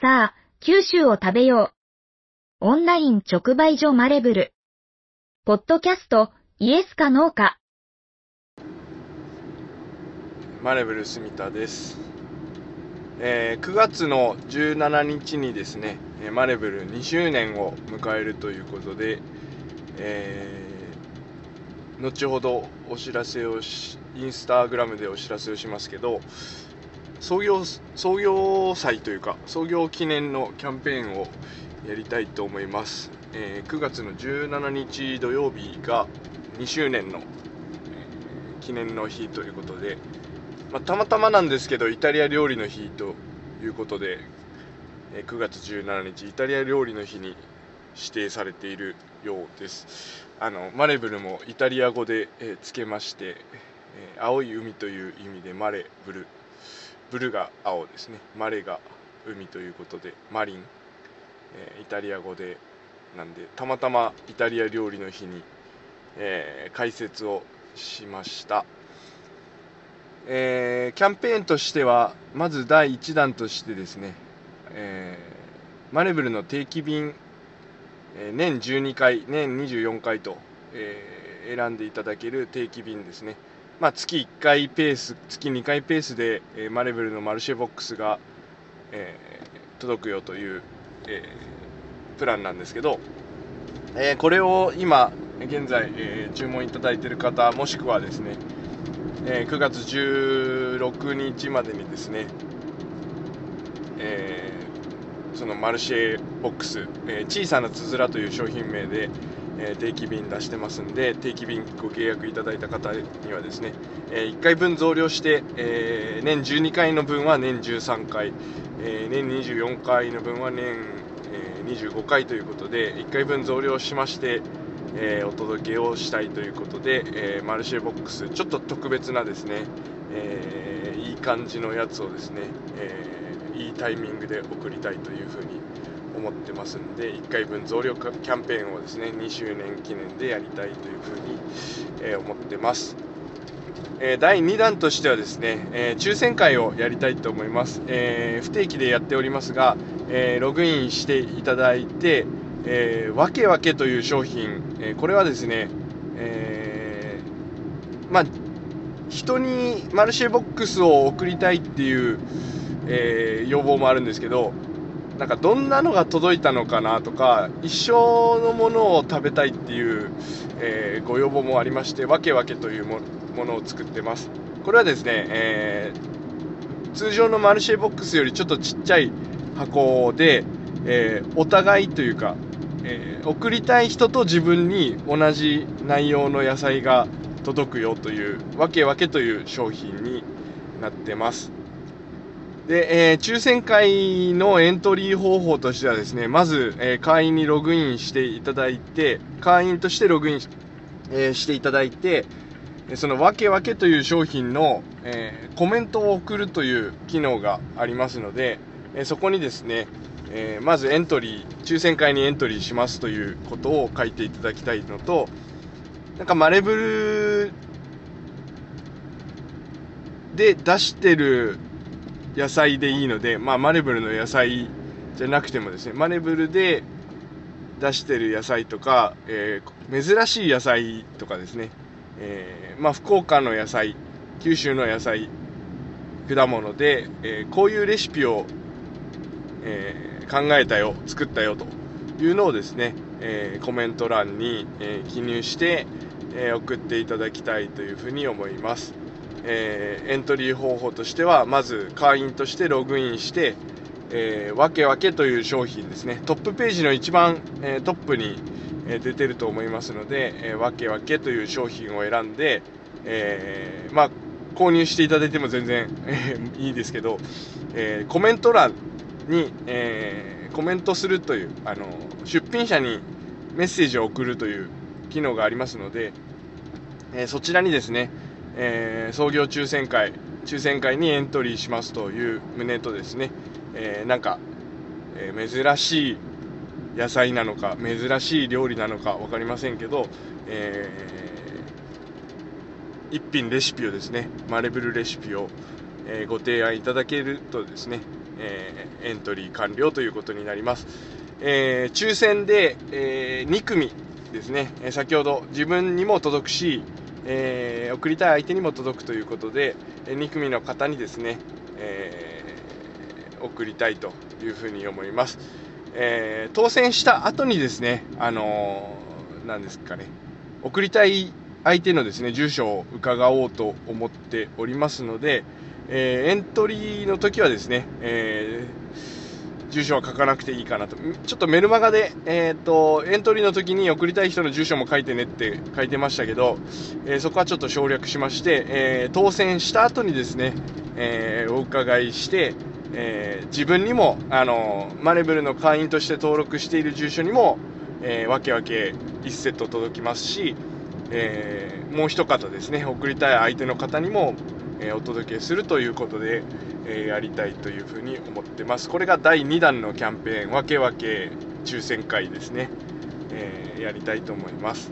さあ、九州を食べよう。オンライン直売所マレブル。ポッドキャスト、イエスかノーか。マレブル住田です、えー9月の17日にですねマレブル2周年を迎えるということで、えー後ほどお知らせをしインスタグラムでお知らせをしますけど創業創業祭というか創業記念のキャンペーンをやりたいと思います、えー9月の17日土曜日が2周年の、えー記念の日ということで、まあ、たまたまなんですけどイタリア料理の日ということで、えー9月17日イタリア料理の日に指定されているようです。あのマレブルもイタリア語で、えーつけまして、え青い海という意味でマレブルブルが青ですね。マレが海ということでマリン、えーイタリア語でなんでたまたまイタリア料理の日に、えー解説をしました。えーキャンペーンとしてはまず第1弾としてですね、えーマレブルの定期便、え年12回年24回と、え選んでいただける定期便ですね、まあ、月1回ペース月2回ペースで、えーマレブルのマルシェボックスが、えー届くよという、えープランなんですけど、えーこれを今現在、えー注文いただいている方もしくはですねえー9月16日までにですね、えーそのマルシェボックス、えー小さなつづらという商品名で、え定期便出してますんで定期便ご契約いただいた方にはですね、え1回分増量して、え年12回の分は年13回、え年24回の分は年、え25回ということで1回分増量しましてえお届けをしたいということで、えマルシェボックスちょっと特別なですね、えいい感じのやつをですね、えいいタイミングで送りたいというふうに思ってますんで1回分増量キャンペーンをですね2周年記念でやりたいというふうに、えー思ってます。えー第2弾としてはですね、えー抽選会をやりたいと思います、えー不定期でやっておりますが、えーログインしていただいて、えーわけわけという商品、えーこれはですね、えーまあ人にマルシェボックスを送りたいっていう、えー要望もあるんですけどなんかどんなのが届いたのかなとか一生のものを食べたいっていう、えーご要望もありましてわけわけというものを作ってます。これはですね、えー通常のマルシェボックスよりちょっとちっちゃい箱で、えーお互いというか、え送りたい人と自分に同じ内容の野菜が届くよというわけわけという商品になってます。で、えー抽選会のエントリー方法としてはですねまず、えー会員にログインしていただいて会員としてログインし,、えーしていただいてえそのわけわけという商品の、えコメントを送るという機能がありますので、えそこにですね、えまずエントリー抽選会にエントリーしますということを書いていただきたいのとなんかマレブルで出してる野菜でいいので、まあ、マレブルの野菜じゃなくてもですねマレブルで出してる野菜とか、えー珍しい野菜とかですね、えーまあ、福岡の野菜九州の野菜果物で、えーこういうレシピを、えー考えたよ作ったよというのをですね、えーコメント欄に、えー記入して、えー送っていただきたいというふうに思います、えーエントリー方法としてはまず会員としてログインして、えーわけわけという商品ですね。トップページの一番、えートップに、え出てると思いますので、えーわけわけという商品を選んで、えまあ購入していただいても全然、えいいですけど、えコメント欄に、えコメントするというあの出品者にメッセージを送るという機能がありますので、えそちらにですね、えー創業抽選会抽選会にエントリーしますという旨とですね、えーなんか、えー珍しい野菜なのか珍しい料理なのか分かりませんけど、えー一品レシピをですねマレブルレシピを、えご提案いただけるとですね、え、エントリー完了ということになります。えー、抽選で、え、2組ですね、先ほど自分にも届くし、え送りたい相手にも届くということで、え2組の方にですね、え送りたいというふうに思います。え当選した後にですね、あのー、ですかね、送りたい相手のですね、住所を伺おうと思っておりますので、え、エントリーの時はですね、えー、住所は書かなくていいかなと。ちょっとメルマガで、えっ、ー、と、エントリーの時に送りたい人の住所も書いてねって書いてましたけど、えー、そこはちょっと省略しまして、え当選した後にですね、えお伺いして、え自分にも、あのマレブルの会員として登録している住所にも、えわけわけ1セット届きますし、えもう一方ですね、送りたい相手の方にも、えお届けするということで、えやりたいというふうに思ってます。これが第2弾のキャンペーン、わけわけ抽選会ですね、えやりたいと思います。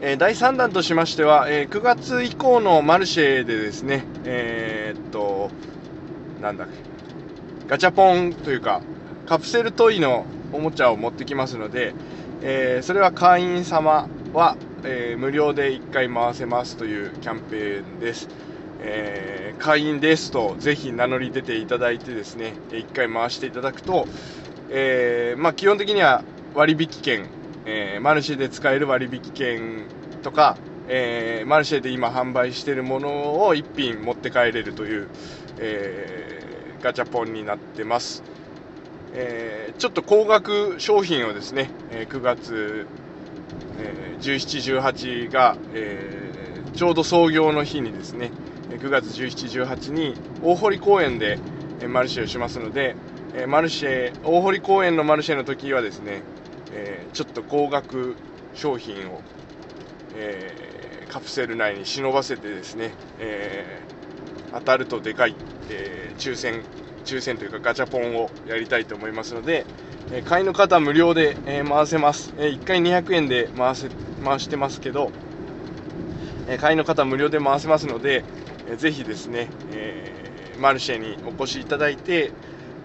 え第3弾としましては、え9月以降のマルシェでですね、えー、っと、なんだっけ、ガチャポンというか、カプセルトイのおもちゃを持ってきますので、えー、それは会員様は、えー、無料で1回回せますというキャンペーンです。えー、会員ですとぜひ名乗り出ていただいてですね、1回回していただくと、えー、まあ、基本的には割引券、えマルシェで使える割引券とか、えマルシェで今販売しているものを1品持って帰れるという、えガチャポンになってます。えちょっと高額商品をですね、え9月え、17、18が、えー、ちょうど創業の日にですね、9月17、18に大堀公園でマルシェをしますので、マルシェ、大堀公園のマルシェの時はですね、え、ちょっと高額商品を、え、カプセル内に忍ばせてですね、え、当たるとでかい、え抽選、抽選というかガチャポンをやりたいと思いますので、え会員の方無料で、え回せます、え1回200円で回せ回してますけど、え会員の方無料で回せますので、えー、ぜひですね、えマルシェにお越しいただいて、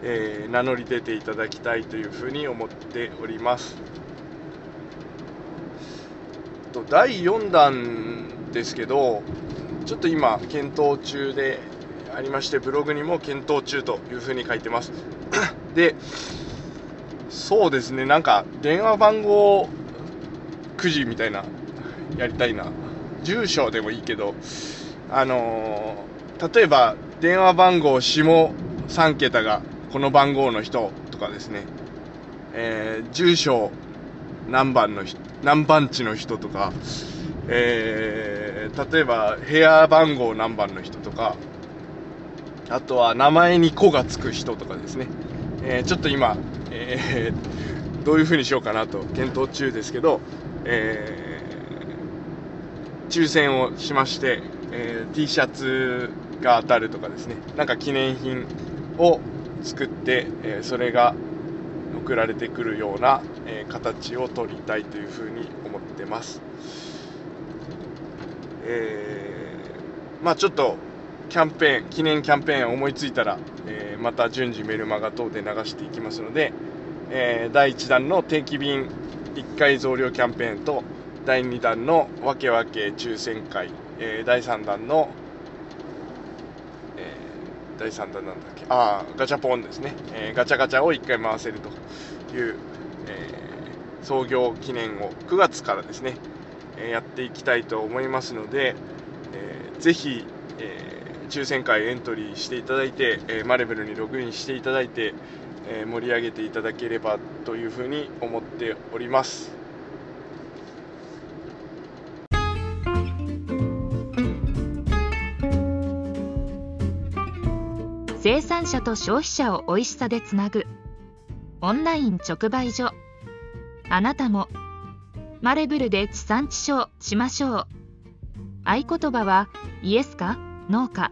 え名乗り出ていただきたいというふうに思っております。と第4弾ですけどちょっと今検討中でありましてブログにも検討中というふうに書いてます。でそうですね、なんか電話番号くじみたいな、やりたいな。住所でもいいけど、あのー、例えば電話番号下3桁がこの番号の人とかですね、えー、住所何番の何番地の人とか、えー、例えば部屋番号何番の人とか、あとは名前に「子」がつく人とかですね、えー、ちょっと今えー、どういうふうにしようかなと検討中ですけど、えー、抽選をしまして、えー、T シャツが当たるとかですね、なんか記念品を作って、えそれが送られてくるような、え形を取りたいというふうに思ってます。えまあちょっとキャンペーン、記念キャンペーン思いついたら、えー、また順次メルマガ等で流していきますので、えー、第1弾の定期便1回増量キャンペーンと、第2弾のわけわけ抽選会、えー、第3弾の、えー、第3弾なんだっけ、ああ、ガチャポンですね、え、ガチャガチャを1回回せるという、え創業記念を9月からですね、えやっていきたいと思いますので、えー、ぜひ、え抽選会エントリーしていただいて、えマレブルにログインしていただいて、え盛り上げていただければというふうに思っております。生産者と消費者を美味しさでつなぐオンライン直売所。あなたもマレブルで地産地消しましょう。合言葉はイエスかノーか。